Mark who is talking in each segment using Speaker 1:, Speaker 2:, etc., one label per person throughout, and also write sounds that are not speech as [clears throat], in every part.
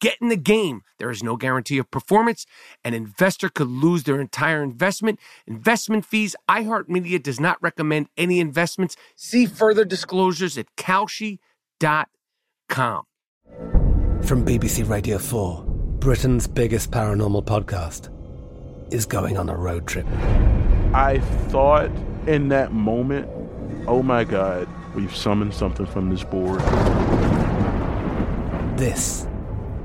Speaker 1: Get in the game. There is no guarantee of performance. An investor could lose their entire investment. Investment fees. iHeartMedia does not recommend any investments. See further disclosures at Kalshi.com.
Speaker 2: From BBC Radio 4, Britain's biggest paranormal podcast is going on a road trip.
Speaker 3: I thought in that moment, oh my God, we've summoned something from this board.
Speaker 2: This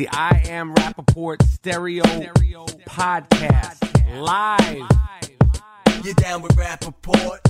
Speaker 1: The I Am Rapaport Stereo, Podcast. Live.
Speaker 4: You're down with Rapaport?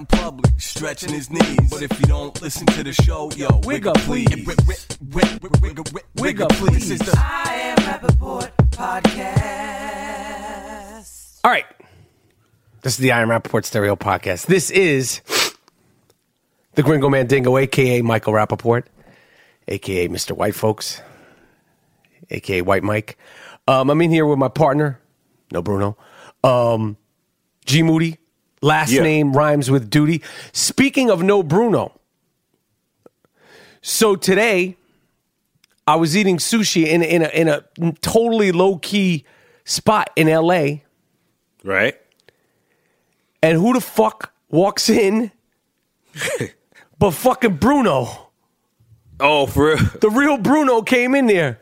Speaker 4: in public, stretching his knees. But if you don't listen to the show, yo,
Speaker 1: Wigga, please.
Speaker 4: Wigga, please. This is the
Speaker 5: I am Rapaport Podcast.
Speaker 1: All right. This is the I Am Rapaport Stereo Podcast. This is the Gringo Mandingo, a.k.a. Michael Rapaport, a.k.a. Mr. White Folks, a.k.a. White Mike. Um, I'm in here with my partner, no Bruno, um, G Moody. Last
Speaker 3: Yeah.
Speaker 1: name rhymes with duty. Speaking of no Bruno, so today I was eating sushi in, in, a, in a totally low key spot in LA.
Speaker 3: Right?
Speaker 1: And who the fuck walks in [laughs] but fucking Bruno?
Speaker 3: Oh, for real?
Speaker 1: The real Bruno came in there.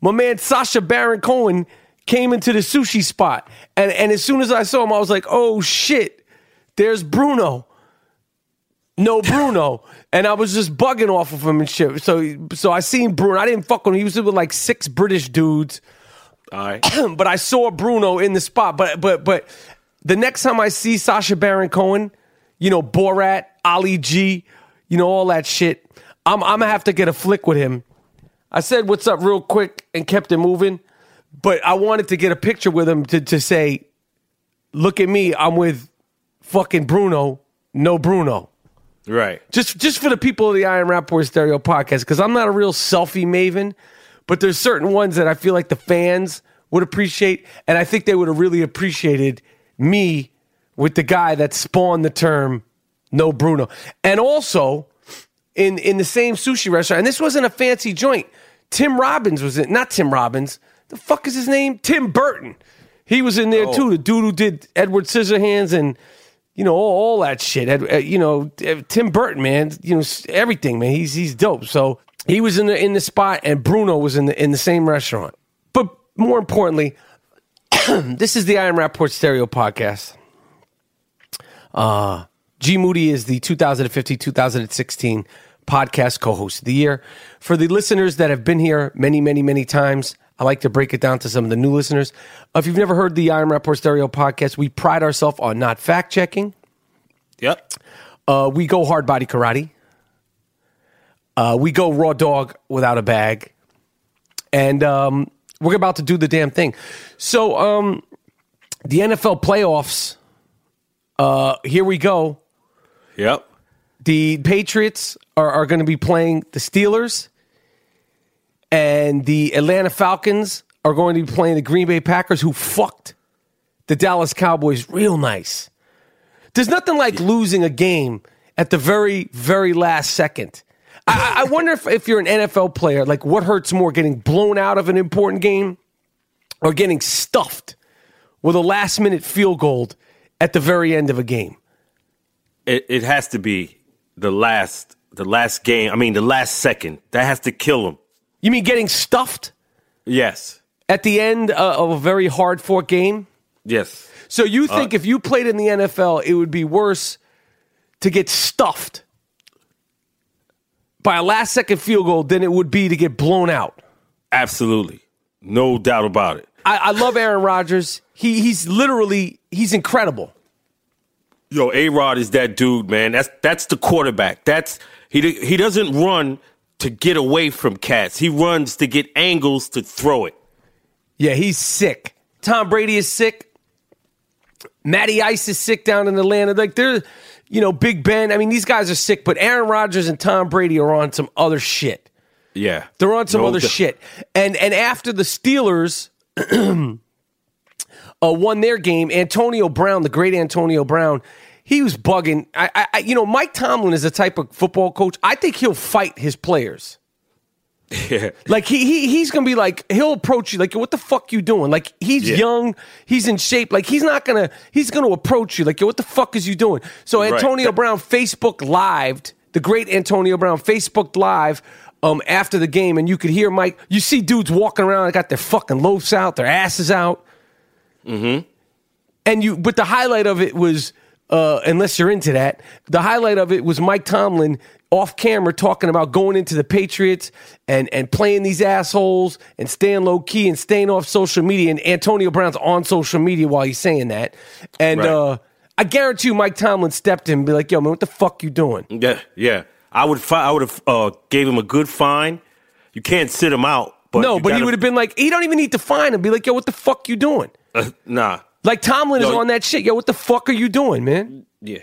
Speaker 1: My man Sacha Baron Cohen came into the sushi spot. And, and as soon as I saw him, I was like, oh shit, there's Bruno. No Bruno. [laughs] and I was just bugging off of him and shit. So so I seen Bruno. I didn't fuck with him. He was with like six British dudes.
Speaker 3: All right. [clears throat]
Speaker 1: but I saw Bruno in the spot. But but but the next time I see Sacha Baron Cohen, you know Borat, Ali G, you know all that shit, I'm I'm gonna have to get a flick with him. I said what's up real quick and kept it moving, but I wanted to get a picture with him to to say, look at me, I'm with fucking Bruno, no Bruno.
Speaker 3: Right.
Speaker 1: Just just for the people of the I Am Rapaport Stereo podcast, because I'm not a real selfie maven, but there's certain ones that I feel like the fans would appreciate, and I think they would have really appreciated me with the guy that spawned the term no Bruno. And also, in in the same sushi restaurant, and this wasn't a fancy joint. Tim Robbins was in, not Tim Robbins. The fuck is his name? Tim Burton. He was in there
Speaker 6: Oh.
Speaker 1: too. The dude who did Edward Scissorhands and you know all, all that shit. Ed, uh, you know uh, Tim Burton, man. You know everything, man. He's he's dope. So he was in the in the spot, and Bruno was in the in the same restaurant. But more importantly, [clears throat] this is the I Am Rapaport Stereo podcast. Uh, G Moody is the 2015 2016 podcast co host of the year. For the listeners that have been here many, many, many times, I like to break it down to some of the new listeners. If you've never heard the I Am Rapaport Stereo podcast, we pride ourselves on not fact checking.
Speaker 6: Yep.
Speaker 1: Uh, we go hard body karate. Uh, we go raw dog without a bag. And um, we're about to do the damn thing. So, um, the NFL playoffs, uh, here we go.
Speaker 6: Yep.
Speaker 1: The Patriots are, are going to be playing the Steelers, and the Atlanta Falcons are going to be playing the Green Bay Packers, who fucked the Dallas Cowboys real nice. There's nothing like losing a game at the very, very last second. I, I wonder if, if you're an NFL player, like what hurts more, getting blown out of an important game or getting stuffed with a last minute field goal at the very end of a game?
Speaker 6: It, it has to be the last the last game. I mean, the last second. That has to kill him.
Speaker 1: You mean getting stuffed
Speaker 6: Yes.
Speaker 1: at the end uh, of a very hard fought game?
Speaker 6: Yes.
Speaker 1: So you think if you played in the NFL, it would be worse to get stuffed by a last second field goal than it would be to get blown out?
Speaker 6: Absolutely. No doubt about it.
Speaker 1: I, I love Aaron Rodgers. He he's literally he's incredible.
Speaker 6: Yo, A Rod is that dude, man. That's that's the quarterback. That's he he doesn't run to get away from cats. He runs to get angles to throw it.
Speaker 1: Yeah, he's sick. Tom Brady is sick. Matty Ice is sick down in Atlanta. Like they're, you know, Big Ben. I mean, these guys are sick, but Aaron Rodgers and Tom Brady are on some other shit.
Speaker 6: Yeah.
Speaker 1: They're on some
Speaker 6: No
Speaker 1: other
Speaker 6: doubt.
Speaker 1: shit. And and after the Steelers [clears throat] uh, won their game, Antonio Brown, the great Antonio Brown, he was bugging. I, I, you know, Mike Tomlin is the type of football coach. I think he'll fight his players.
Speaker 6: Yeah.
Speaker 1: Like he, he he's gonna be like he'll approach you like what the fuck you doing? Like he's
Speaker 6: Yeah.
Speaker 1: young, he's in shape. Like he's not gonna he's gonna approach you like what the fuck is you doing? So Antonio
Speaker 6: That-
Speaker 1: Brown Facebook lived the great Antonio Brown Facebook live um after the game and you could hear Mike. You see dudes walking around they got their fucking loafs out, their asses out. Mm-hmm. And you but the highlight of it was uh unless you're into that, the highlight of it was Mike Tomlin off camera talking about going into the Patriots and and playing these assholes and staying low key and staying off social media. And Antonio Brown's on social media while he's saying that. And
Speaker 6: Right.
Speaker 1: uh I guarantee you Mike Tomlin stepped in and be like, yo, man, what the fuck you doing?
Speaker 6: Yeah, yeah. I would fi- I would have uh, gave him a good fine. You can't sit him out. But
Speaker 1: no, but he
Speaker 6: gotta-
Speaker 1: would have been like, he don't even need to fine him. Be like, yo, what the fuck you doing?
Speaker 6: uh, nah.
Speaker 1: Like Tomlin is on that shit. Yo, what the fuck are you doing, man?
Speaker 6: Yeah,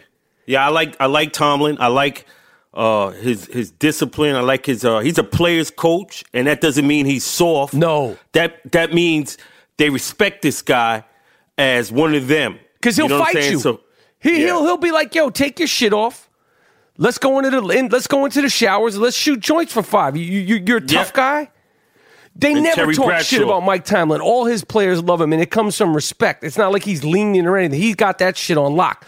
Speaker 6: yeah. I like I like Tomlin. I like uh, his his discipline. I like his. Uh, he's a player's coach, and that doesn't mean he's soft.
Speaker 1: No.
Speaker 6: that that means they respect this guy as one of them.
Speaker 1: Because he'll
Speaker 6: know
Speaker 1: fight you.
Speaker 6: So,
Speaker 1: he,
Speaker 6: yeah.
Speaker 1: He'll he'll be like, yo, take your shit off. Let's go into the in, let's go into the showers. Let's shoot joints for five. You, you you're a tough
Speaker 6: Yeah.
Speaker 1: guy. They
Speaker 6: And
Speaker 1: never
Speaker 6: Terry
Speaker 1: talk
Speaker 6: Bradshaw.
Speaker 1: shit about Mike Tomlin. All his players love him, and it comes from respect. It's not like he's lenient or anything. He's got that shit on lock.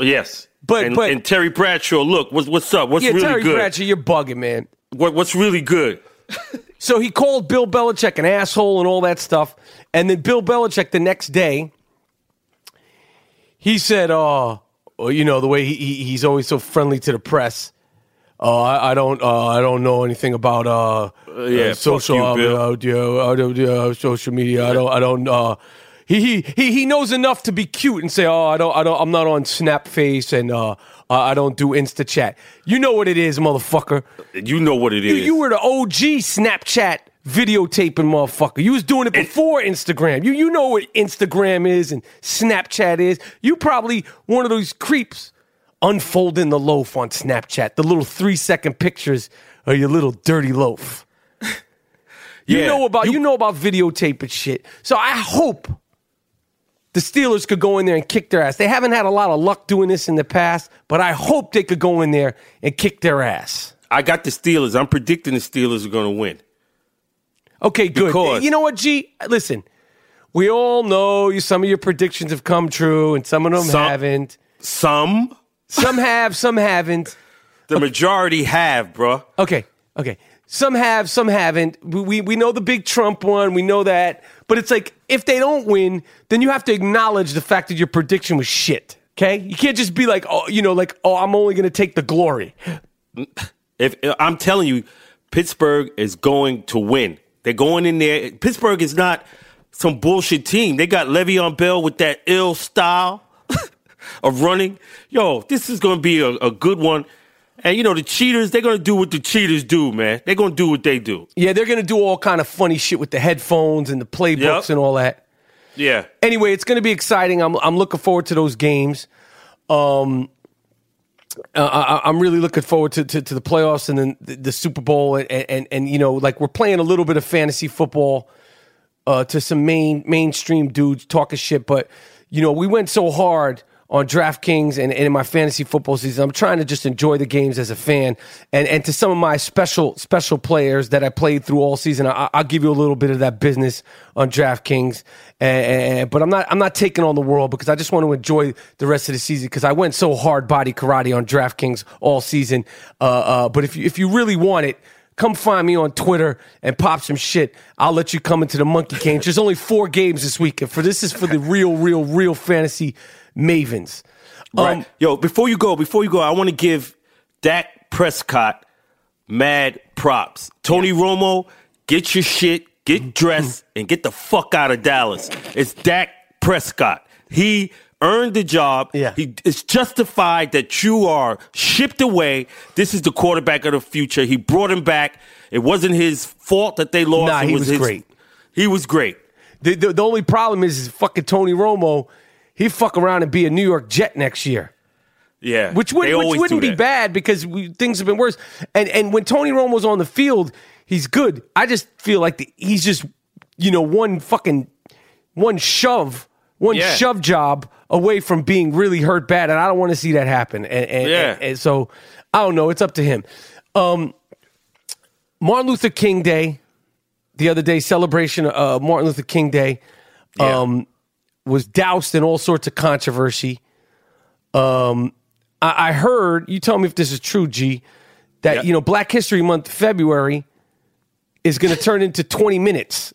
Speaker 6: yes,
Speaker 1: But-
Speaker 6: and,
Speaker 1: but-
Speaker 6: and Terry Bradshaw. Look, what's what's up? What's
Speaker 1: yeah,
Speaker 6: really
Speaker 1: Terry
Speaker 6: good?
Speaker 1: Bradshaw, you're bugging, man.
Speaker 6: What, what's really good? [laughs]
Speaker 1: So he called Bill Belichick an asshole and all that stuff. And then Bill Belichick the next day, he said, uh, well, you know, the way he, he, he's always so friendly to the press. Uh, I, I don't uh, I don't know anything about uh,
Speaker 6: yeah,
Speaker 1: uh, social
Speaker 6: you,
Speaker 1: uh, uh, yeah, uh, uh, social media. I don't I don't uh, he, he he knows enough to be cute and say, "Oh, I don't I don't I'm not on Snapface and uh, I I don't do Insta chat." You know what it is, motherfucker.
Speaker 6: You know what it
Speaker 1: You,
Speaker 6: is.
Speaker 1: you were the OG Snapchat videotaping motherfucker. You was doing it before Instagram. You you know what Instagram is and Snapchat is. You probably one of those creeps unfolding the loaf on Snapchat. The little three second pictures of your little dirty loaf. [laughs] You
Speaker 6: Yeah,
Speaker 1: know about you,
Speaker 6: you-
Speaker 1: know about videotaping shit. So I hope the Steelers could go in there and kick their ass. They haven't had a lot of luck doing this in the past, but I hope they could go in there and kick their ass.
Speaker 6: I got the Steelers. I'm predicting the Steelers are going to win.
Speaker 1: Okay, good.
Speaker 6: Because-
Speaker 1: you know what, G? Listen, we all know you, some of your predictions have come true and some of them
Speaker 6: Some-
Speaker 1: haven't.
Speaker 6: Some,
Speaker 1: Some have, some haven't.
Speaker 6: the majority have, bruh.
Speaker 1: Okay, okay. Some have, some haven't. We, we we know the big Trump one. We know that. But it's like if they don't win, then you have to acknowledge the fact that your prediction was shit. Okay, you can't just be like, oh, you know, like, oh, I'm only going to take the glory.
Speaker 6: If I'm telling you, Pittsburgh is going to win. They're going in there. Pittsburgh is not some bullshit team. They got Le'Veon Bell with that ill style of running. Yo, this is going to be a, a good one. And you know the cheaters, they're going to do what the cheaters do, man. They're going to do what they do.
Speaker 1: Yeah, they're going to do all kind of funny shit with the headphones and the playbooks
Speaker 6: Yep.
Speaker 1: and all that.
Speaker 6: Yeah.
Speaker 1: anyway, it's going to be exciting. I'm I'm looking forward to those games. Um, uh, I, I'm really looking forward to, to, to the playoffs and then the, the Super Bowl and, and and you know like we're playing a little bit of fantasy football uh, to some main mainstream dudes talking shit, but you know we went so hard on DraftKings and, and in my fantasy football season. I'm trying to just enjoy the games as a fan, and and to some of my special special players that I played through all season, I, I'll give you a little bit of that business on DraftKings. And, and- but I'm not I'm not taking on the world because I just want to enjoy the rest of the season because I went so hard body karate on DraftKings all season. Uh, uh, but if you if you really want it. Come find me on Twitter and pop some shit. I'll let you come into the monkey cage. There's only four games this week, and for this is for the real, real, real fantasy mavens.
Speaker 6: Right.
Speaker 1: Um,
Speaker 6: Yo, before you go, before you go, I want to give Dak Prescott mad props. Tony Romo, get your shit, get dressed, and get the fuck out of Dallas. It's Dak Prescott. He earned the job.
Speaker 1: Yeah.
Speaker 6: He it's justified that you are shipped away. This is the quarterback of the future. He brought him back. It wasn't his fault that they lost.
Speaker 1: Nah, he was
Speaker 6: his-
Speaker 1: great.
Speaker 6: He was great.
Speaker 1: The, the, the only problem is, is fucking Tony Romo. He fuck around and be a New York Jet next year,
Speaker 6: Yeah.
Speaker 1: which would which wouldn't be bad because we, things have been worse. And and when Tony Romo's on the field, he's good. I just feel like the, he's just you know one fucking one shove, one
Speaker 6: Yeah.
Speaker 1: shove job away from being really hurt bad, and I don't want to see that happen. And, and,
Speaker 6: Yeah.
Speaker 1: and, and so I don't know. It's up to him. Um, Martin Luther King Day, the other day celebration of Martin Luther King Day, um, was doused in all sorts of controversy. Um, I, I heard you tell me if this is true, G, that you know Black History Month February is going [laughs] to turn into twenty minutes.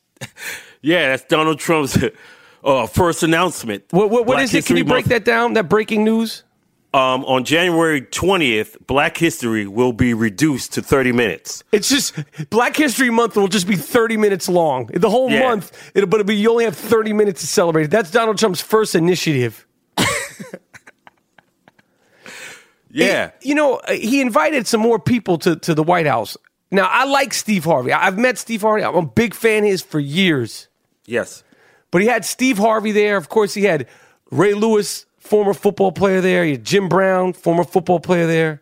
Speaker 6: Yeah, that's Donald Trump's [laughs] uh, first announcement.
Speaker 1: What, what, what
Speaker 6: Black
Speaker 1: it? Can you break
Speaker 6: Month.
Speaker 1: that down? That breaking news?
Speaker 6: Um, on January 20th, Black History will be reduced to 30 minutes.
Speaker 1: It's just Black History Month will just be 30 minutes long. The whole
Speaker 6: Yeah.
Speaker 1: month, it'll, but it'll be, you only have 30 minutes to celebrate it. That's Donald Trump's first initiative. [laughs]
Speaker 6: Yeah.
Speaker 1: You know, uh, he invited some more people to, to the White House. Now, I like Steve Harvey. I've met Steve Harvey. I'm a big fan of his for years.
Speaker 6: Yes.
Speaker 1: But he had Steve Harvey there. Of course, he had Ray Lewis, former football player there. You had Jim Brown, former football player there.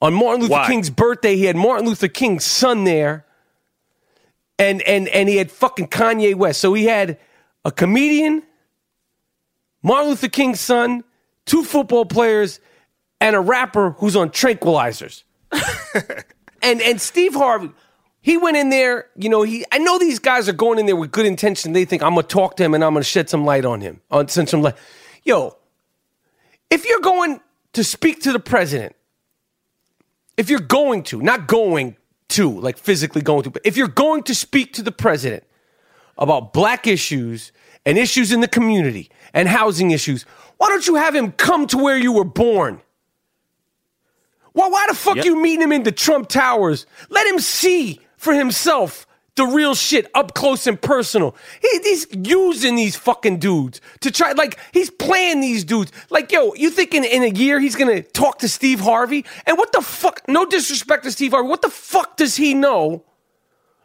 Speaker 1: On Martin Luther
Speaker 6: Why?
Speaker 1: King's birthday, he had Martin Luther King's son there. And and and he had fucking Kanye West. So he had a comedian, Martin Luther King's son, two football players, and a rapper who's on tranquilizers. [laughs] and and Steve Harvey, he went in there. You know, he I know these guys are going in there with good intention. They think I'm gonna talk to him and I'm gonna shed some light on him, on send some light. Yo, if you're going to speak to the president, if you're going to, not going to, like physically going to, but if you're going to speak to the president about black issues and issues in the community and housing issues, why don't you have him come to where you were born? Why, why the fuck
Speaker 6: Yep.
Speaker 1: you meeting him in the Trump Towers? Let him see for himself the real shit up close and personal. He, he's using these fucking dudes to try, like, he's playing these dudes. Like, yo, you think in, in a year he's gonna talk to Steve Harvey? And what the fuck, no disrespect to Steve Harvey, what the fuck does he know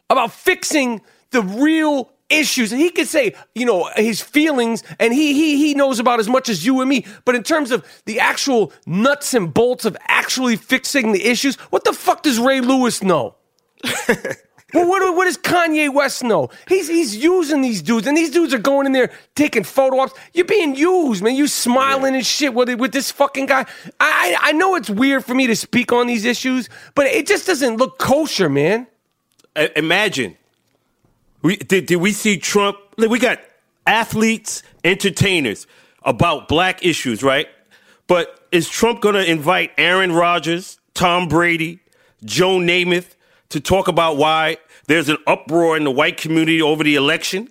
Speaker 1: about fixing the real issues and he could say you know his feelings and he he he knows about as much as you and me but in terms of the actual nuts and bolts of actually fixing the issues what the fuck does ray lewis know [laughs] Well, what, what does Kanye West know? He's he's using these dudes, and these dudes are going in there taking photo ops. You're being used, man. You smiling and shit with with this fucking guy. I I know it's weird for me to speak on these issues, but it just doesn't look kosher, man.
Speaker 6: I- imagine we did, did we see Trump? Look, We got athletes, entertainers about black issues, right? But is Trump going to invite Aaron Rodgers, Tom Brady, Joe Namath to talk about why there's an uproar in the white community over the election?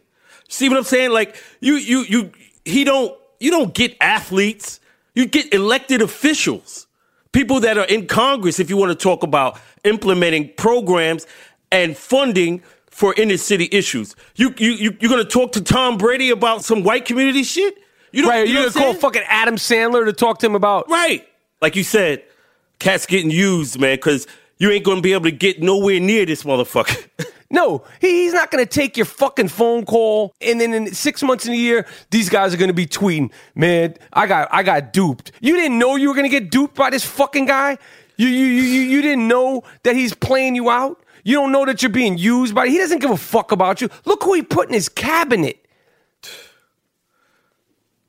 Speaker 6: See what I'm saying? Like you, you, you, he don't, you don't get athletes. You get elected officials, people that are in Congress. If you want to talk about implementing programs and funding for inner city issues, you, you, you you're going to talk to Tom Brady about some white community shit. You don't,
Speaker 1: Right?
Speaker 6: you
Speaker 1: You're
Speaker 6: know
Speaker 1: gonna call fucking Adam Sandler to talk to him about?
Speaker 6: Right. Like you said, cat's getting used, man, because you ain't going to be able to get nowhere near this motherfucker. [laughs]
Speaker 1: No, he's not going to take your fucking phone call, and then in six months in a year, these guys are going to be tweeting, "Man, I got I got duped." You didn't know you were going to get duped by this fucking guy. You you you you you didn't know that he's playing you out. You don't know that you're being used by. He doesn't give a fuck about you. Look who he put in his cabinet.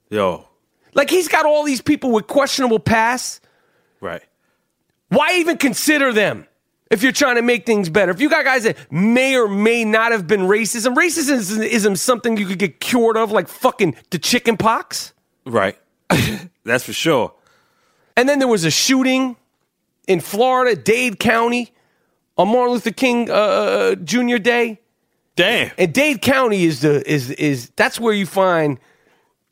Speaker 6: Yo,
Speaker 1: Like he's got all these people with questionable past.
Speaker 6: right.
Speaker 1: Why even consider them if you're trying to make things better? If you got guys that may or may not have been racism, racism is, is something you could get cured of, like fucking the chicken pox.
Speaker 6: Right. [laughs] That's for sure.
Speaker 1: And then there was a shooting in Florida, Dade County, on Martin Luther King uh, Jr. Day.
Speaker 6: Damn.
Speaker 1: And Dade County is the is is that's where you find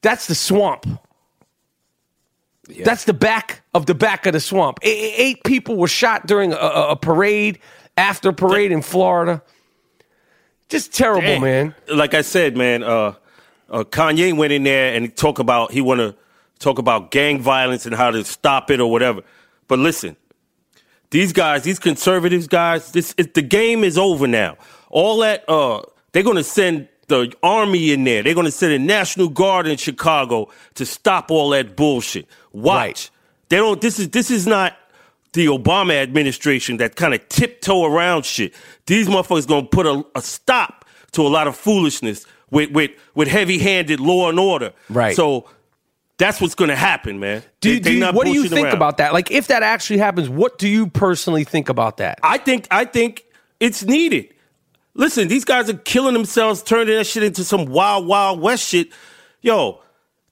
Speaker 1: that's the swamp. That's the back of the back of the swamp. Eight people were shot during a, a parade, after parade in Florida. Just terrible,
Speaker 6: Damn.
Speaker 1: man.
Speaker 6: Like I said, man, uh, uh, Kanye went in there and talk about he want to talk about gang violence and how to stop it or whatever. But listen, these guys, these conservatives guys, this it, the game is over now. All that uh, they're going to send the army in there. They're going to send a National Guard in Chicago to stop all that bullshit. Watch.
Speaker 1: Right.
Speaker 6: They don't. This is this is not the Obama administration that kind of tiptoe around shit. These motherfuckers gonna put a, a stop to a lot of foolishness with with with heavy handed law and order.
Speaker 1: Right.
Speaker 6: So that's what's gonna happen, man.
Speaker 1: Do,
Speaker 6: They-
Speaker 1: do you- what do you think
Speaker 6: around.
Speaker 1: about that? Like, if that actually happens, what do you personally think about that?
Speaker 6: I think I think it's needed. Listen, these guys are killing themselves, turning that shit into some wild, wild west shit. Yo,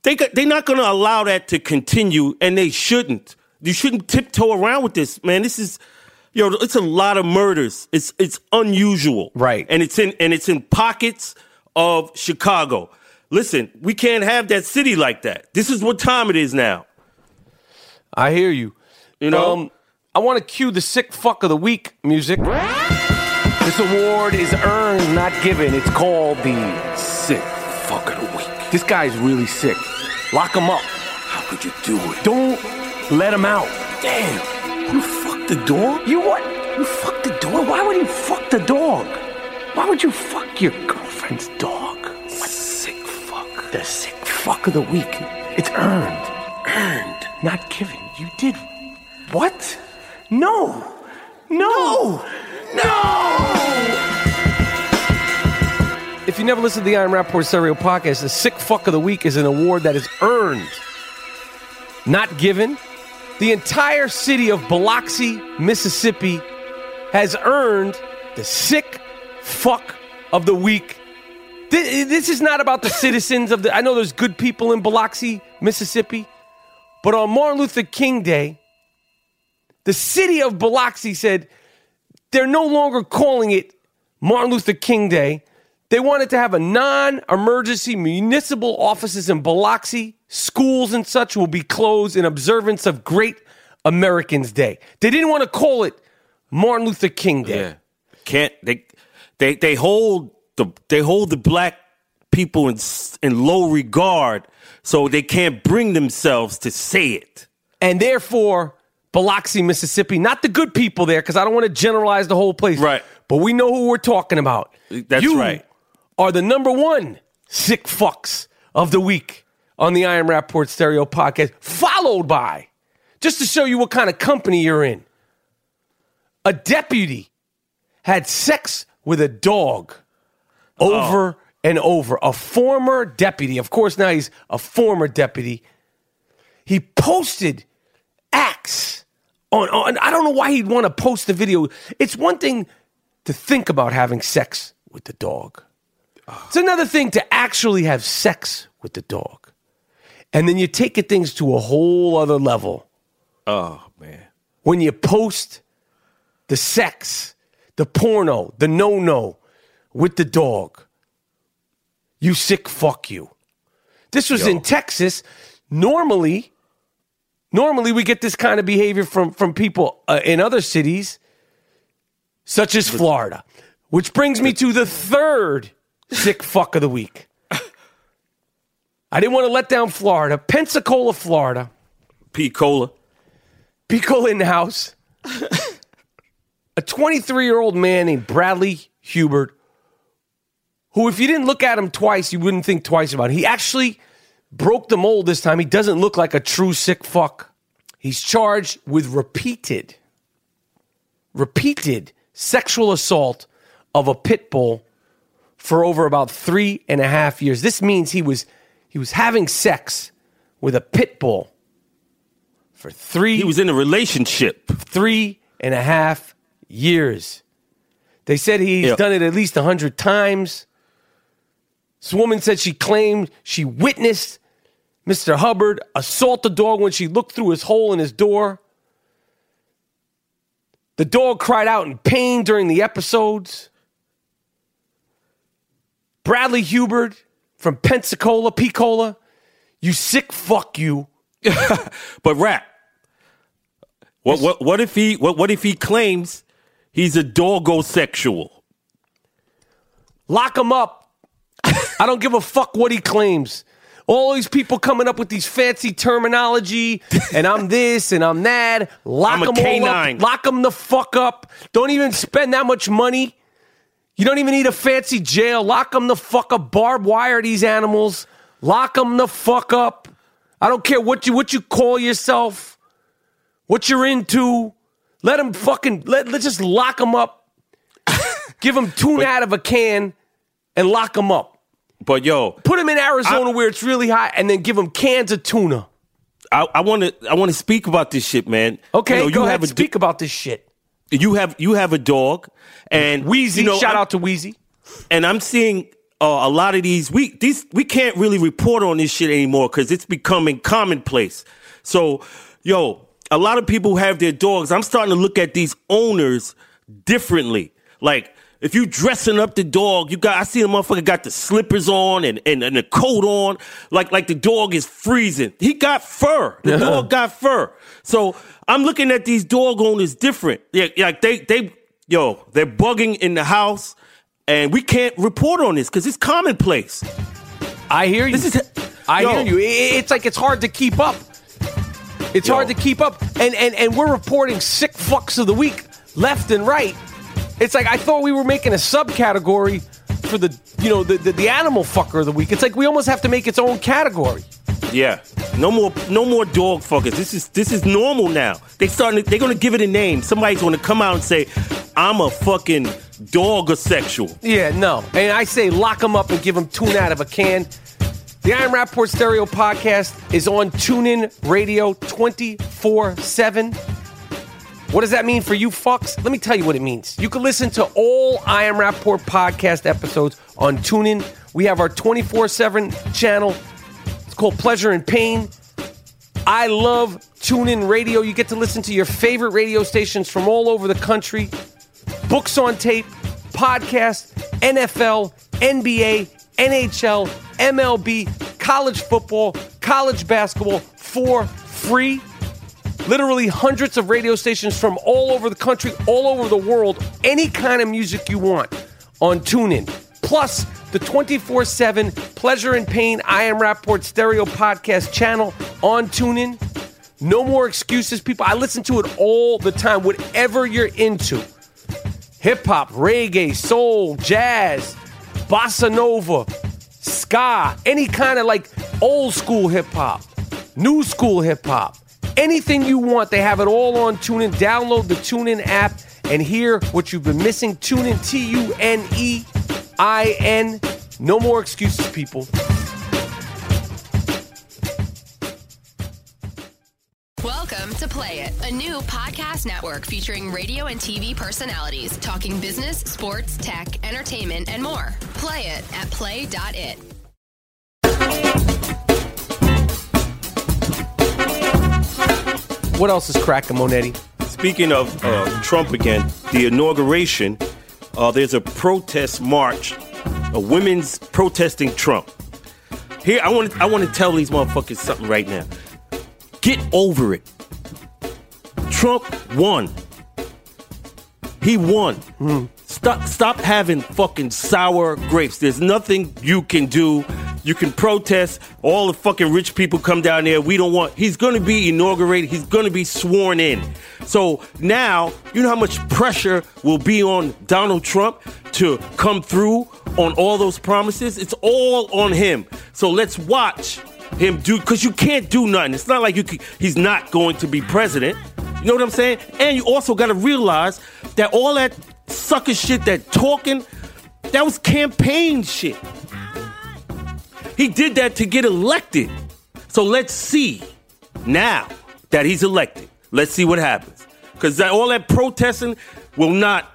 Speaker 6: they they're not going to allow that to continue, and they shouldn't. You shouldn't tiptoe around with this, man. This is, yo, it's a lot of murders. It's it's unusual,
Speaker 1: Right.
Speaker 6: And it's in and it's in pockets of Chicago. Listen, we can't have that city like that. This is what time it is now.
Speaker 1: I hear you.
Speaker 6: You know?
Speaker 1: um, I want to cue the sick fuck of the week music. This award is earned, not given. It's called the sick fuck of the week. This guy's really sick. Lock him up.
Speaker 4: How could you do it?
Speaker 1: Don't let him out.
Speaker 4: Damn, you fucked the dog?
Speaker 1: You what?
Speaker 4: You fucked the dog?
Speaker 1: Why would you fuck the dog? Why would you fuck your girlfriend's dog?
Speaker 4: What sick fuck.
Speaker 1: The sick fuck of the week. It's earned. Earned. Not given. You did what? No. No. No. If you never listened to the I Am Rapaport Stereo podcast, the sick fuck of the week is an award that is earned, not given. The entire city of Biloxi, Mississippi has earned the sick fuck of the week. This is not about the citizens of the. I know there's good people in Biloxi, Mississippi, but on Martin Luther King Day, the city of Biloxi said they're no longer calling it Martin Luther King Day. They wanted to have a non emergency municipal offices in Biloxi, schools and such will be closed in observance of Great Americans Day. They didn't want to call it Martin Luther King Day.
Speaker 6: Yeah. Can't they they they hold the they hold the black people in in low regard so they can't bring themselves to say it.
Speaker 1: and therefore Biloxi, Mississippi, not the good people there, because I don't want to generalize the whole place.
Speaker 6: Right.
Speaker 1: But we know who we're talking about.
Speaker 6: That's
Speaker 1: you
Speaker 6: right.
Speaker 1: Are the number one sick fucks of the week on the I Am Rapaport Stereo podcast, followed by, just to show you what kind of company you're in, a deputy had sex with a dog over oh. and over. A former deputy, of course, now he's a former deputy. He posted acts Oh, oh, on, on I don't know why he'd want to post the video. It's one thing to think about having sex with the dog. It's another thing to actually have sex with the dog. And then you take it things to a whole other level
Speaker 6: Oh man.
Speaker 1: when you post the sex, the porno, the no no with the dog. You sick fuck you. This was in Texas. Normally, normally we get this kind of behavior from from people uh, in other cities, such as Florida. Which brings me to the third sick fuck of the week. I didn't want to let down Florida. Pensacola, Florida.
Speaker 6: P Cola.
Speaker 1: Pico in the house. a 23 year old man named Bradley Hubert, who, if you didn't look at him twice, you wouldn't think twice about it. He actually broke the mold this time. He doesn't look like a true sick fuck. He's charged with repeated, repeated sexual assault of a pit bull for over about three and a half years. This means he was he was having sex with a pit bull for three
Speaker 6: He was in a relationship.
Speaker 1: three and a half years. They said he's
Speaker 6: Yeah.
Speaker 1: done it at least a hundred times. This woman said she claimed she witnessed Mr. Hubbard assault the dog when she looked through his hole in his door. The dog cried out in pain during the episodes. Bradley Hubert from Pensacola, Picola, you sick fuck you. [laughs]
Speaker 6: But rap. What what what if he what what if he claims he's a doggosexual?
Speaker 1: Lock him up. I don't give a fuck what he claims. All these people coming up with these fancy terminology, and I'm this and I'm that. Lock
Speaker 6: I'm
Speaker 1: them all up. Lock them the fuck up. Don't even spend that much money. You don't even need a fancy jail. Lock them the fuck up. Barbed wire these animals. Lock them the fuck up. I don't care what you what you call yourself, what you're into. Let them fucking let let's just lock them up. [laughs] Give them tuna out of a can and lock them up.
Speaker 6: But yo,
Speaker 1: Put them in Arizona where it's really hot, and then give them cans of tuna.
Speaker 6: I want to I want to speak about this shit, man.
Speaker 1: Okay,
Speaker 6: you, know,
Speaker 1: go
Speaker 6: you
Speaker 1: ahead.
Speaker 6: have a
Speaker 1: speak about this shit.
Speaker 6: you have you have a dog and
Speaker 1: Wheezy,
Speaker 6: you know,
Speaker 1: shout
Speaker 6: I'm-
Speaker 1: out to Wheezy.
Speaker 6: and I'm seeing uh, a lot of these. We these we can't really report on this shit anymore because it's becoming commonplace. So, yo, a lot of people have their dogs. I'm starting to look at these owners differently. Like if you dressing up the dog, you got I see the motherfucker got the slippers on and, and, and the coat on, like like the dog is freezing. He got fur. The dog got fur. So I'm looking at these dog owners different. Yeah, like they they yo, they're bugging in the house and we can't report on this because it's commonplace.
Speaker 1: I hear you.
Speaker 6: This is
Speaker 1: I
Speaker 6: Yo.
Speaker 1: hear you. It's like it's hard to keep up. It's
Speaker 6: Yo.
Speaker 1: hard to keep up, and and and we're reporting sick fucks of the week left and right. It's like I thought we were making a subcategory for the you know the, the the animal fucker of the week. It's like we almost have to make its own category.
Speaker 6: Yeah, no more, no more dog fuckers. This is this is normal now. They starting. To, they're gonna give it a name. Somebody's gonna come out and say, "I'm a fucking dogosexual."
Speaker 1: Yeah, no. And I say lock them up and give them tune out of a can. The I Am Rapaport Stereo podcast is on TuneIn Radio 24 7. What does that mean for you fucks? Let me tell you what it means. You can listen to all I Am Rapaport podcast episodes on TuneIn. We have our 24 7 channel. It's called Pleasure and Pain. I love TuneIn Radio. You get to listen to your favorite radio stations from all over the country. Books on tape, podcast, NFL, NBA, NHL, MLB, college football, college basketball for free. Literally hundreds of radio stations from all over the country, all over the world, any kind of music you want on TuneIn. Plus, the 24 7 Pleasure and Pain I Am Rapaport Stereo podcast channel on TuneIn. No more excuses, people. I listen to it all the time, whatever you're into hip hop, reggae, soul, jazz, bossa nova, ska, any kind of like old school hip hop, new school hip hop, anything you want. They have it all on TuneIn. Download the TuneIn app and hear what you've been missing. Tune in T U N E I N. No more excuses, people.
Speaker 7: Welcome to Play It, a new podcast network featuring radio and TV personalities talking business, sports, tech, entertainment, and more. Play it at play.it.
Speaker 1: What else is cracking, Monetti?
Speaker 6: Speaking of uh, Trump again, the inauguration, uh, there's a protest march, a women's protesting Trump. Here, I want to I want to tell these motherfuckers something right now. Get over it. Trump won. He won. Stop stop having fucking sour grapes. There's nothing you can do. You can protest. All the fucking rich people come down there. We don't want. He's going to be inaugurated. He's going to be sworn in. So now, you know how much pressure will be on Donald Trump to come through on all those promises? It's all on him. So let's watch him do because you can't do nothing. It's not like you can, he's not going to be president. You know what I'm saying? And you also got to realize that all that sucker shit, that talking, that was campaign shit. He did that to get elected. So let's see now that he's elected. Let's see what happens. Because all that protesting will not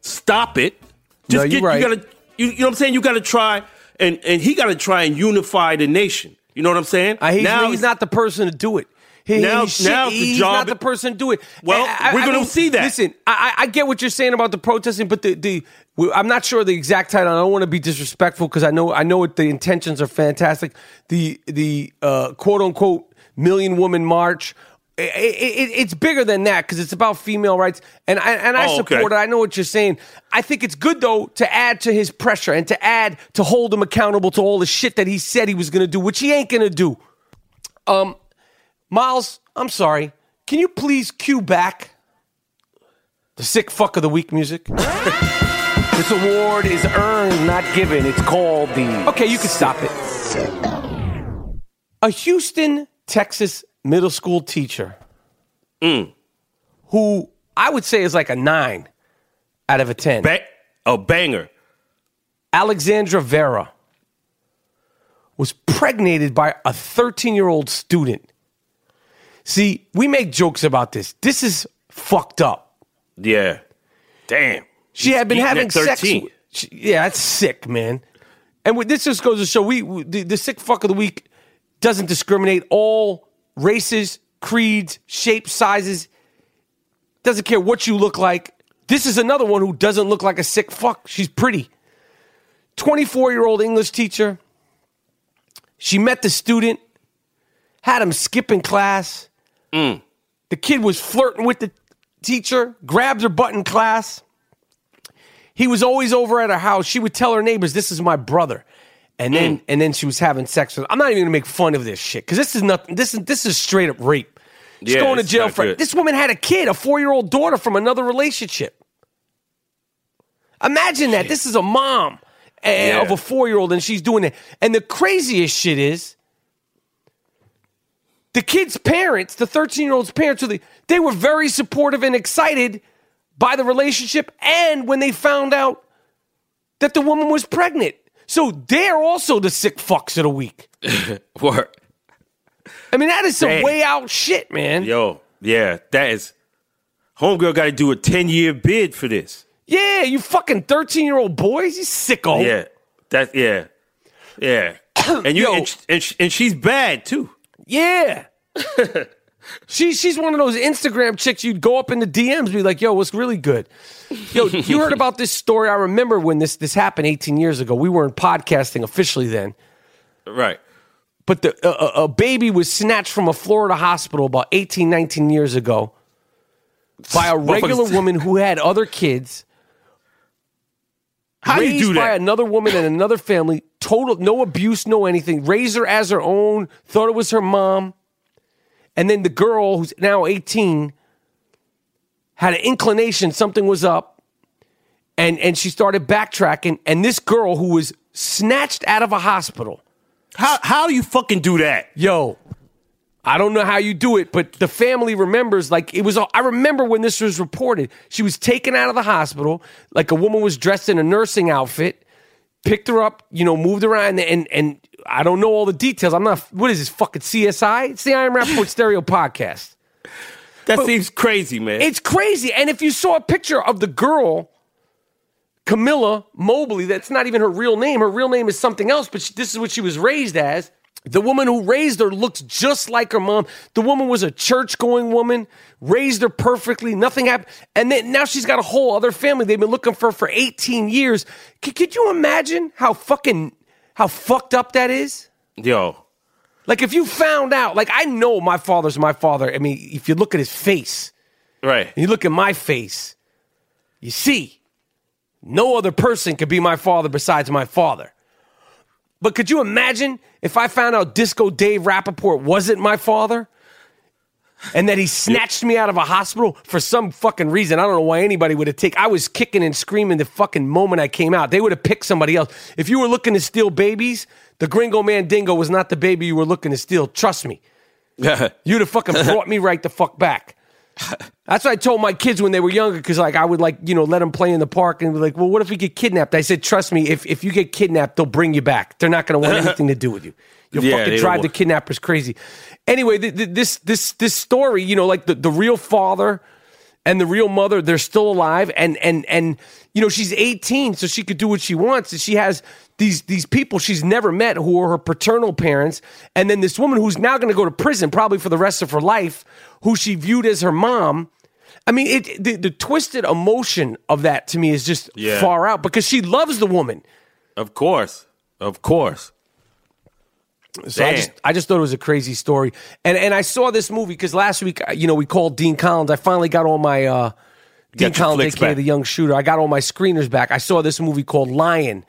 Speaker 6: stop it.
Speaker 1: No,
Speaker 6: Just
Speaker 1: you're
Speaker 6: get,
Speaker 1: right.
Speaker 6: you gotta, you, you know what I'm saying? You gotta try, and, and he gotta try and unify the nation. You know what I'm saying?
Speaker 1: Uh, he's,
Speaker 6: now
Speaker 1: he's not the person to do it. He,
Speaker 6: Now-
Speaker 1: he's shit-
Speaker 6: now the
Speaker 1: he's
Speaker 6: job-
Speaker 1: not the person to do it.
Speaker 6: Well,
Speaker 1: And
Speaker 6: we're gonna see that.
Speaker 1: Listen, I, I I get what you're saying about the protesting, but the, the we- I'm not sure the exact title. I don't want to be disrespectful because I know I know what the intentions are fantastic. The the uh, quote unquote million woman march. i- i- i- it's bigger than that because it's about female rights, and I and I
Speaker 6: Oh, okay.
Speaker 1: support it. I know what you're saying. I think it's good though to add to his pressure and to add to hold him accountable to all the shit that he said he was going to do, which he ain't going to do. Um, Miles, I'm sorry. Can you please cue back the sick fuck of the week music? [laughs] this award is earned, not given. It's called the. Okay, you can stop it. A Houston, Texas middle school teacher mm. who I would say is like a nine out of a 10.
Speaker 6: ba- a banger.
Speaker 1: Alexandra Vera was pregnated by a 13 year old student. See, we make jokes about this. This is fucked up.
Speaker 6: Yeah. Damn.
Speaker 1: She had been having sex. with- she- yeah, that's sick, man. And with, this just goes to show we, we the, the sick fuck of the week doesn't discriminate all races, creeds, shapes, sizes. Doesn't care what you look like. This is another one who doesn't look like a sick fuck. She's pretty. 24 year old English teacher. She met the student, had him skipping class.
Speaker 6: Mm.
Speaker 1: The kid was flirting with the teacher, grabbed her butt in class. He was always over at her house. She would tell her neighbors, "This is my brother," and then
Speaker 6: Mm.
Speaker 1: and then she was having sex with. Him. I'm not even gonna make fun of this shit because this is nothing. This is this is straight up rape. She's
Speaker 6: Yeah,
Speaker 1: going to jail for
Speaker 6: good.
Speaker 1: this woman had a kid, a four year old daughter from another relationship. Imagine that. This is a mom eh,
Speaker 6: Yeah.
Speaker 1: of a four year old, and she's doing it. And the craziest shit is the kid's parents, the 13 year old's parents, they were very supportive and excited by the relationship and when they found out that the woman was pregnant. So they're also the sick fucks of the week. [laughs]
Speaker 6: what?
Speaker 1: I mean, that is some
Speaker 6: Damn.
Speaker 1: way out shit, man.
Speaker 6: Yo, yeah, that is. Homegirl got to do a 10 year bid for this.
Speaker 1: Yeah, you fucking 13 year old boys, you sicko.
Speaker 6: Yeah, that, yeah, yeah. [coughs] And you,
Speaker 1: Yo.
Speaker 6: and, and, and she's bad too.
Speaker 1: Yeah. [laughs] she, she's one of those Instagram chicks you'd go up in the DMs be like, yo, what's really good? Yo, you heard about this story? I remember when this this happened 18 years ago. We weren't podcasting officially then.
Speaker 6: Right.
Speaker 1: But the, a, a- baby was snatched from a Florida hospital about 18, 19 years ago by a [laughs] regular woman who had other kids.
Speaker 6: How do you do
Speaker 1: by
Speaker 6: that?
Speaker 1: another woman and another family. Total, no abuse, no anything. Raised her as her own. Thought it was her mom. And then the girl, who's now 18, had an inclination something was up. And, and she started backtracking. And this girl, who was snatched out of a hospital,
Speaker 6: How how do you fucking do that?
Speaker 1: yo, I don't know how you do it, but the family remembers like it was. I remember when this was reported. She was taken out of the hospital, like a woman was dressed in a nursing outfit, picked her up, you know, moved around, and and I don't know all the details. I'm not. What is this fucking CSI? It's the I Am Rapaport Stereo podcast.
Speaker 6: That seems crazy, man.
Speaker 1: It's crazy. And if you saw a picture of the girl, Kamiyah Mobley, that's not even her real name. Her real name is something else, but she, this is what she was raised as. The woman who raised her looks just like her mom. The woman was a church going woman, raised her perfectly, nothing happened. And then now she's got a whole other family. They've been looking for for 18 years. C- could you imagine how fucking, how fucked up that is?
Speaker 6: Yo,
Speaker 1: Like if you found out, like I know my father's my father. I mean, if you look at his face,
Speaker 6: right.
Speaker 1: and you look at my face, you see, no other person could be my father besides my father. But could you imagine if I found out Disco Dave Rapaport wasn't my father? And that he snatched me out of a hospital for some fucking reason. I don't know why anybody would have taken. I was kicking and screaming the fucking moment I came out. They would have picked somebody else. If you were looking to steal babies, the Gringo Mandingo was not the baby you were looking to steal. Trust me. [laughs] You'd have fucking brought me right the fuck back. That's what I told my kids when they were younger, because like I would like you know let them play in the park and be like, well, what if we get kidnapped? I said, trust me, if if you get kidnapped, they'll bring you back. They're not going to want [laughs] anything to do with you. You'll
Speaker 6: Yeah,
Speaker 1: fucking drive the kidnappers crazy. Anyway, th- th- this this this story, you know, like the, the real father and the real mother, they're still alive, and and and you know she's 18, so she could do what she wants, and she has these these people she's never met who are her paternal parents, and then this woman who's now going to go to prison probably for the rest of her life, who she viewed as her mom. I mean, it the, the twisted emotion of that to me is just
Speaker 6: Yeah.
Speaker 1: far out because she loves the woman.
Speaker 6: Of course. Of course.
Speaker 1: So I just I just thought it was a crazy story, and and I saw this movie because last week uh, you know we called Dean Collins. I finally got all my uh, Dean Collins, aka
Speaker 6: back.
Speaker 1: the young shooter. I got all my screeners back. I saw this movie called Lion,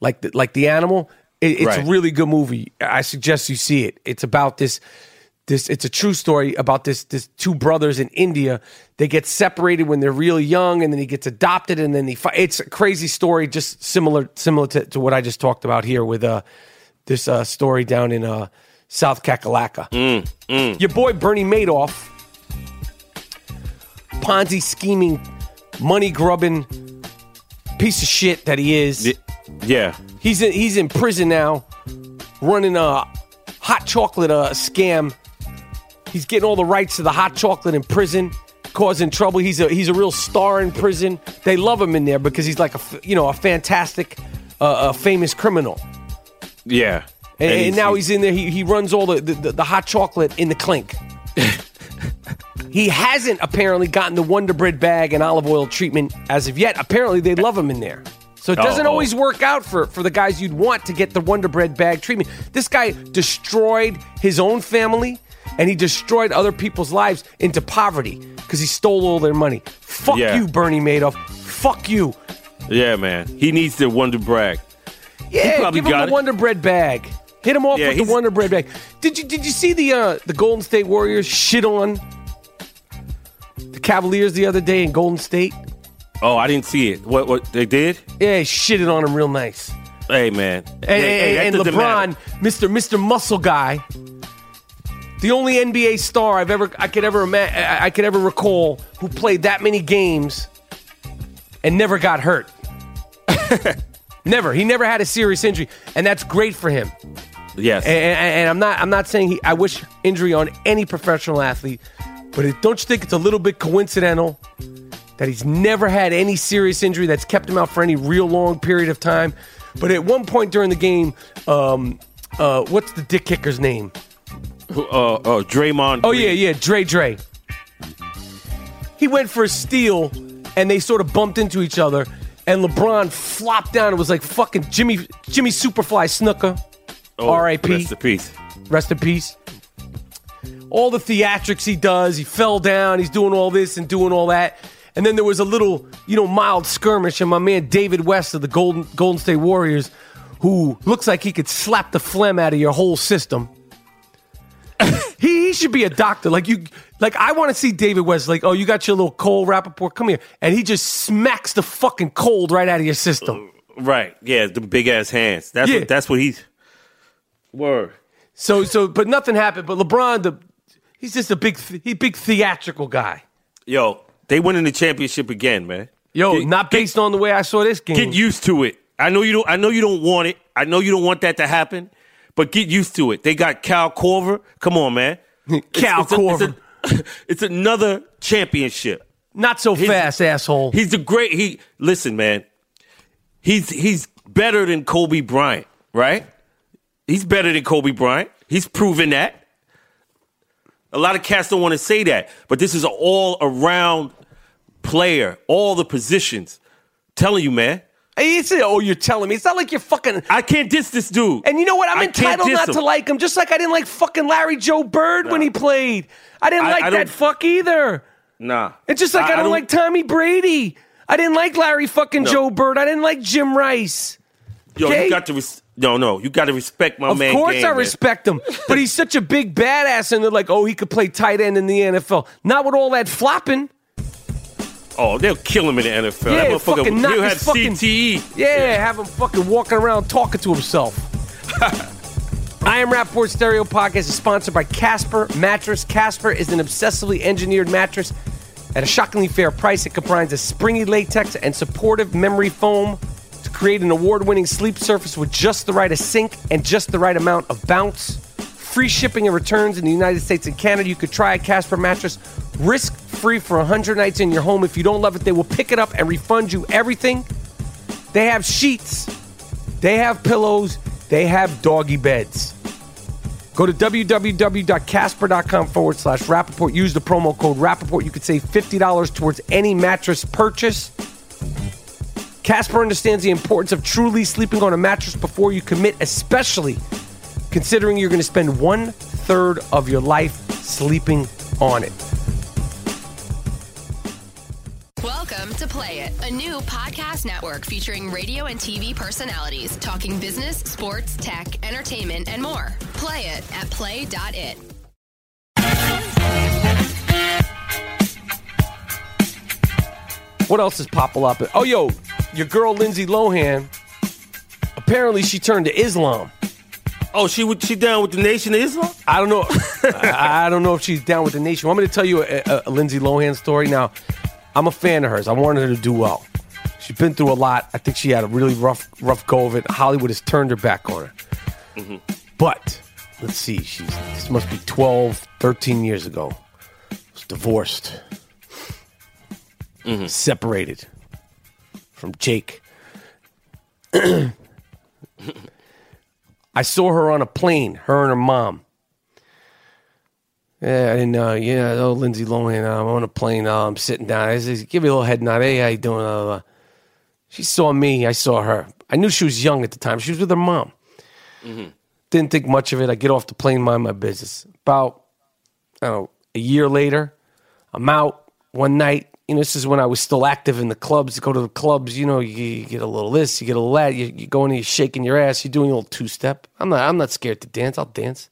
Speaker 1: like the, like the animal. It, it's
Speaker 6: Right.
Speaker 1: a really good movie. I suggest you see it. It's about this this. It's a true story about this this two brothers in India. They get separated when they're really young, and then he gets adopted, and then he. It's a crazy story, just similar similar to, to what I just talked about here with uh this uh, story down in uh, South Kakalaka. Your boy Bernie Madoff, Ponzi scheming, money grubbing piece of shit that he is.
Speaker 6: Yeah.
Speaker 1: He's in, he's in prison now, running a hot chocolate uh, scam. He's getting all the rights to the hot chocolate in prison, causing trouble. He's a he's a real star in prison. They love him in there because he's like a you know a fantastic, uh, a famous criminal.
Speaker 6: Yeah.
Speaker 1: And, and now he's in there. He, he runs all the, the, the hot chocolate in the clink. [laughs] he hasn't apparently gotten the Wonder Bread bag and olive oil treatment as of yet. Apparently, they love him in there. So it doesn't
Speaker 6: Oh.
Speaker 1: always work out for, for the guys you'd want to get the Wonder Bread bag treatment. This guy destroyed his own family and he destroyed other people's lives into poverty because he stole all their money. Fuck
Speaker 6: Yeah.
Speaker 1: you, Bernie Madoff. Fuck you.
Speaker 6: Yeah, man. He needs the Wonder Brag.
Speaker 1: Yeah,
Speaker 6: probably
Speaker 1: give him
Speaker 6: it.
Speaker 1: Wonder Bread bag. Hit him off
Speaker 6: Yeah,
Speaker 1: with the Wonder Bread bag. Did you did you see the uh, the Golden State Warriors shit on the Cavaliers the other day in Golden State?
Speaker 6: Oh, I didn't see it. What what they did?
Speaker 1: Yeah, shitted on him real nice.
Speaker 6: Hey, man.
Speaker 1: And,
Speaker 6: Hey, hey,
Speaker 1: and LeBron. Mr. Mr. Muscle Guy, the only NBA star I've ever I could ever ima- I could ever recall who played that many games and never got hurt. [laughs] never. He never had a serious injury, and that's great for him.
Speaker 6: Yes.
Speaker 1: And, and- and I'm not I'm not saying he, I wish injury on any professional athlete, but it, don't you think it's a little bit coincidental that he's never had any serious injury that's kept him out for any real long period of time? But at one point during the game, um, uh, what's the dick kicker's name?
Speaker 6: uh, uh, Draymond.
Speaker 1: Oh yeah, yeah, Dre Dre. He went for a steal, and they sort of bumped into each other, and LeBron flopped down. It was like fucking Jimmy Jimmy Superfly Snuka.
Speaker 6: Oh,
Speaker 1: R.I.P.
Speaker 6: Rest in peace.
Speaker 1: Rest in peace. All the theatrics he does, he fell down, he's doing all this and doing all that. And then there was a little, you know, mild skirmish, and my man David West of the Golden Golden State Warriors, who looks like he could slap the phlegm out of your whole system. [coughs] he, he should be a doctor. Like you like I want to see David West, like, oh, you got your little cold Rapaport, come here. And he just smacks the fucking cold right out of your system.
Speaker 6: Uh, right. Yeah, the big ass hands. That's
Speaker 1: Yeah.
Speaker 6: what that's what he's Word.
Speaker 1: So so, but nothing happened. But LeBron, the he's just a big he big theatrical guy.
Speaker 6: Yo, they winning the championship again, man.
Speaker 1: Yo,
Speaker 6: Get-
Speaker 1: not based on the way I saw this game.
Speaker 6: Get used to it. I know you don't. I know you don't want it. I know you don't want that to happen. But get used to it. They got Cal Korver. Come on, man. [laughs]
Speaker 1: Cal
Speaker 6: a- it's
Speaker 1: Korver.
Speaker 6: a- [laughs] it's another championship.
Speaker 1: Not so fast, asshole.
Speaker 6: He's the great. He listen, man. He's he's better than Kobe Bryant, right? He's better than Kobe Bryant. He's proven that. A lot of cats don't want to say that, but this is an all around player, all the positions. telling you, man.
Speaker 1: Hey, It's, oh, you're telling me. It's not like you're fucking.
Speaker 6: I can't diss this dude.
Speaker 1: And you know what? I'm
Speaker 6: I
Speaker 1: entitled not
Speaker 6: him.
Speaker 1: to like him, just like I didn't like fucking Larry Joe Bird when he played. I didn't
Speaker 6: I-
Speaker 1: like
Speaker 6: I
Speaker 1: that fuck either.
Speaker 6: Nah.
Speaker 1: It's just like I, don't, like Tommy Brady. I didn't like Larry fucking
Speaker 6: No.
Speaker 1: Joe Bird. I didn't like Jim Rice.
Speaker 6: Yo,
Speaker 1: okay?
Speaker 6: you got to res- no, no. You got to respect my
Speaker 1: Of
Speaker 6: man.
Speaker 1: Of course,
Speaker 6: game,
Speaker 1: I
Speaker 6: man.
Speaker 1: respect him, but he's such a big badass, and they're like, "Oh, he could play tight end in the NFL." Not with all that flopping.
Speaker 6: Oh, they'll kill him in the NFL.
Speaker 1: Yeah,
Speaker 6: that motherfucker,
Speaker 1: fucking knock
Speaker 6: he'll have
Speaker 1: fucking-
Speaker 6: CTE.
Speaker 1: Yeah, have him fucking walking around talking to himself. [laughs] I Am Rapaport Stereo Podcast is sponsored by Casper Mattress. Casper is an obsessively engineered mattress at a shockingly fair price. It combines a springy latex and supportive memory foam to create an award winning sleep surface with just the right sink and just the right amount of bounce. Free shipping and returns in the United States and Canada. You could try a Casper mattress risk free for 100 nights in your home. If you don't love it, they will pick it up and refund you everything. They have sheets, they have pillows, they have doggy beds. Go to www.casper.com forward slash Rapaport. Use the promo code Rapaport. You could save $50 towards any mattress purchase. Casper understands the importance of truly sleeping on a mattress before you commit, especially considering you're going to spend one third of your life sleeping on it.
Speaker 7: Welcome to Play It, a new podcast network featuring radio and TV personalities talking business, sports, tech, entertainment, and more. Play it at play.it.
Speaker 1: What else is popping up? Oh, yo, your girl Lindsay Lohan. Apparently, she turned to Islam.
Speaker 6: Oh, she would she down with the Nation of Islam?
Speaker 1: I don't know. I, I don't know if she's down with the nation. Want me to tell you a, a, a Lindsay Lohan story? Now, I'm a fan of hers. I wanted her to do well. She's been through a lot. I think she had a really rough, rough go of it. Hollywood has turned her back on her. Mm-hmm. But let's see. She's this must be 12, 13 years ago. Was divorced, mm-hmm. separated from Jake. [clears throat] [clears throat] I saw her on a plane, her and her mom. Yeah, I didn't know. Yeah, oh, Lindsay Lohan. uh, I'm on a plane. Uh, I'm sitting down. I said, give me a little head nod. Hey, how you doing? Uh, uh. she saw me. I saw her. I knew she was young at the time. She was with her mom. Didn't think much of it. I get off the plane, mind my business. About, I don't know, a year later, I'm out one night. You know, this is when I was still active in the clubs. Go to the clubs. You know, you, you get a little this, you get a little that. You, you go in, and you're shaking your ass. You're doing a little two step. I'm not. I'm not scared to dance. I'll dance.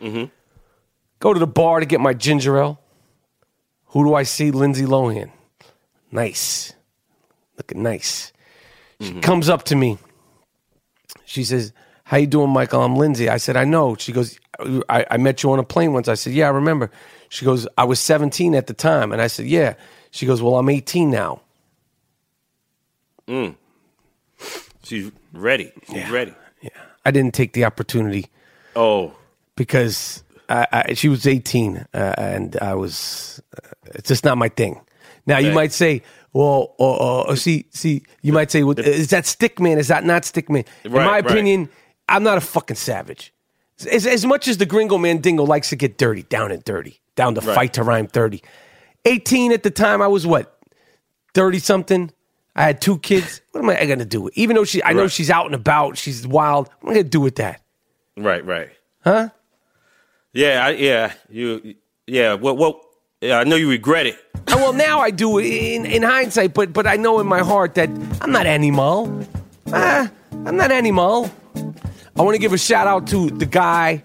Speaker 1: Mm-hmm. Go to the bar to get my ginger ale. Who do I see? Lindsay Lohan. Nice, looking nice. She mm-hmm. comes up to me. She says, "How you doing, Michael? I'm Lindsay." I said, "I know." She goes, I, "I met you on a plane once." I said, "Yeah, I remember." She goes, "I was 17 at the time," and I said, "Yeah." She goes, "Well, I'm 18 now."
Speaker 6: She's ready. She's ready. Yeah.
Speaker 1: I didn't take the opportunity
Speaker 6: Oh,
Speaker 1: because I, I, she was 18 uh, and I was. Uh, it's just not my thing. Now you might say, "Well, uh, uh, see, see," you might say, well, "Is that stick man? Is that not stick man?" In
Speaker 6: Right,
Speaker 1: my
Speaker 6: right.
Speaker 1: opinion, I'm not a fucking savage. As, as much as the Gringo man Mandingo likes to get dirty, down and dirty, down to
Speaker 6: Right.
Speaker 1: fight to rhyme 30. 18 at the time, I was what, 30 something. I had two kids. [laughs] What am I going to do? with- Even though she, I know
Speaker 6: Right.
Speaker 1: she's out and about, she's wild. What am I going to do with that?
Speaker 6: right, right.
Speaker 1: Huh?
Speaker 6: Yeah, I, yeah. You, yeah. What? What? Yeah, I know you regret it.
Speaker 1: Uh, well, now I do in, in hindsight, but but I know in my heart that I'm not animal. Ah, I'm not animal. I want to give a shout out to the guy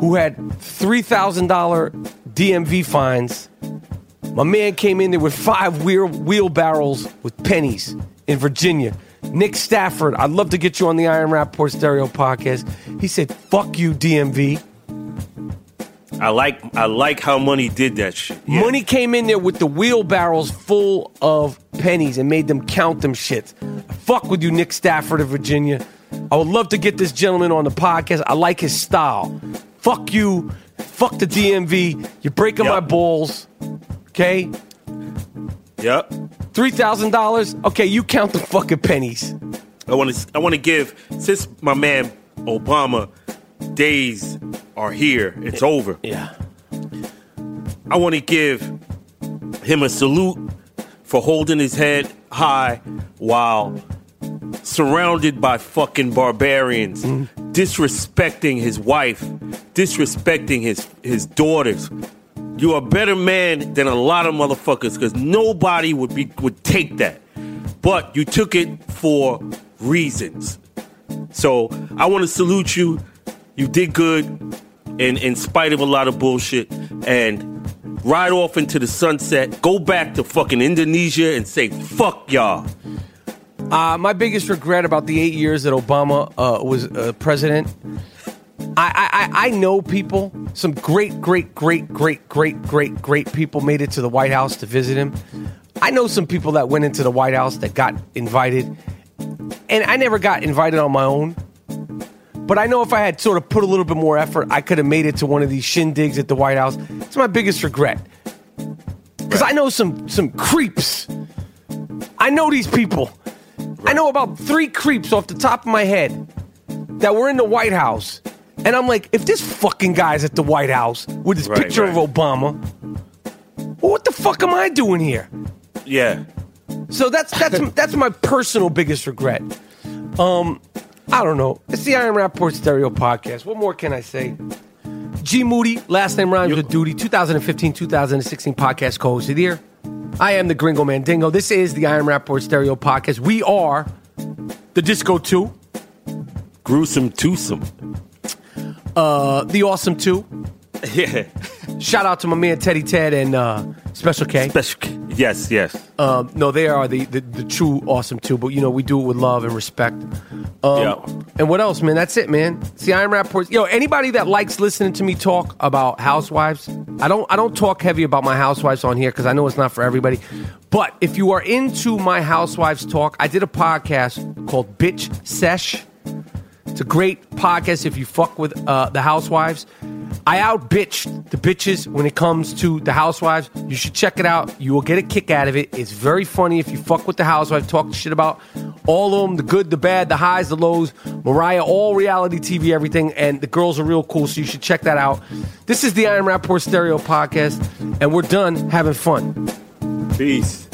Speaker 1: who had three thousand dollar DMV fines. My man came in there with five wheel wheelbarrows with pennies in Virginia. Nick Stafford, I'd love to get you on the I Am Rapaport Stereo podcast. He said, "Fuck you, DMV."
Speaker 6: I like I like how Money did that shit. Yeah.
Speaker 1: Money came in there with the wheelbarrows full of pennies and made them count them shit. Fuck with you, Nick Stafford of Virginia. I would love to get this gentleman on the podcast. I like his style. Fuck you. Fuck the DMV. You're breaking
Speaker 6: Yep.
Speaker 1: my balls. Okay?
Speaker 6: Yep.
Speaker 1: Three thousand dollars. Okay, you count the fucking pennies.
Speaker 6: I want to I want to give since my man Obama days are here. It's over.
Speaker 1: Yeah.
Speaker 6: I want to give him a salute for holding his head high while surrounded by fucking barbarians, mm-hmm. disrespecting his wife, disrespecting his his daughters. You're a better man than a lot of motherfuckers because nobody would be would take that. But you took it for reasons. So I want to salute you. You did good in in spite of a lot of bullshit and ride off into the sunset. Go back to fucking Indonesia and say fuck y'all.
Speaker 1: Uh, my biggest regret about the eight years that Obama uh, was uh, president, I, I, I know people, some great, great, great, great, great, great, great people made it to the White House to visit him. I know some people that went into the White House that got invited, and I never got invited on my own. But I know if I had sort of put a little bit more effort, I could have made it to one of these shindigs at the White House. It's my biggest regret. Because I know some some creeps. I know these people. I know about three creeps off the top of my head that were in the White House. And I'm like, if this fucking guy's at the White House with this
Speaker 6: Right,
Speaker 1: picture
Speaker 6: right.
Speaker 1: of Obama, well, what the fuck am I doing here?
Speaker 6: Yeah.
Speaker 1: So that's that's [laughs] that's my personal biggest regret. Um, I don't know. It's the I Am Rapaport Stereo Podcast. What more can I say? G Moody, last name rhymes with duty. 2015, 2016 podcast co-host of the year. I am the Gringo Mandingo. This is the I Am Rapaport Stereo Podcast. We are the Disco Two,
Speaker 6: Gruesome twosome.
Speaker 1: Uh, the Awesome Two. [laughs]
Speaker 6: Yeah.
Speaker 1: Shout out to my man Teddy Ted and uh, Special K.
Speaker 6: Special. K. Yes, yes.
Speaker 1: Um, no, they are the, the the true awesome two, But you know, we do it with love and respect. Um,
Speaker 6: Yeah.
Speaker 1: And what else, man? That's it, man. See, I Am Rapaport. Yo, anybody that likes listening to me talk about housewives, I don't I don't talk heavy about my housewives on here because I know it's not for everybody. But if you are into my housewives talk, I did a podcast called Bitch Sesh. It's a great podcast if you fuck with uh, the housewives. I out bitched the bitches when it comes to the housewives. You should check it out. You will get a kick out of it. It's very funny if you fuck with the housewives, talk shit about all of them the good, the bad, the highs, the lows. Mariah, all reality TV, everything. And the girls are real cool, so you should check that out. This is the I Am Rapaport Stereo Podcast, and we're done having fun.
Speaker 6: Peace.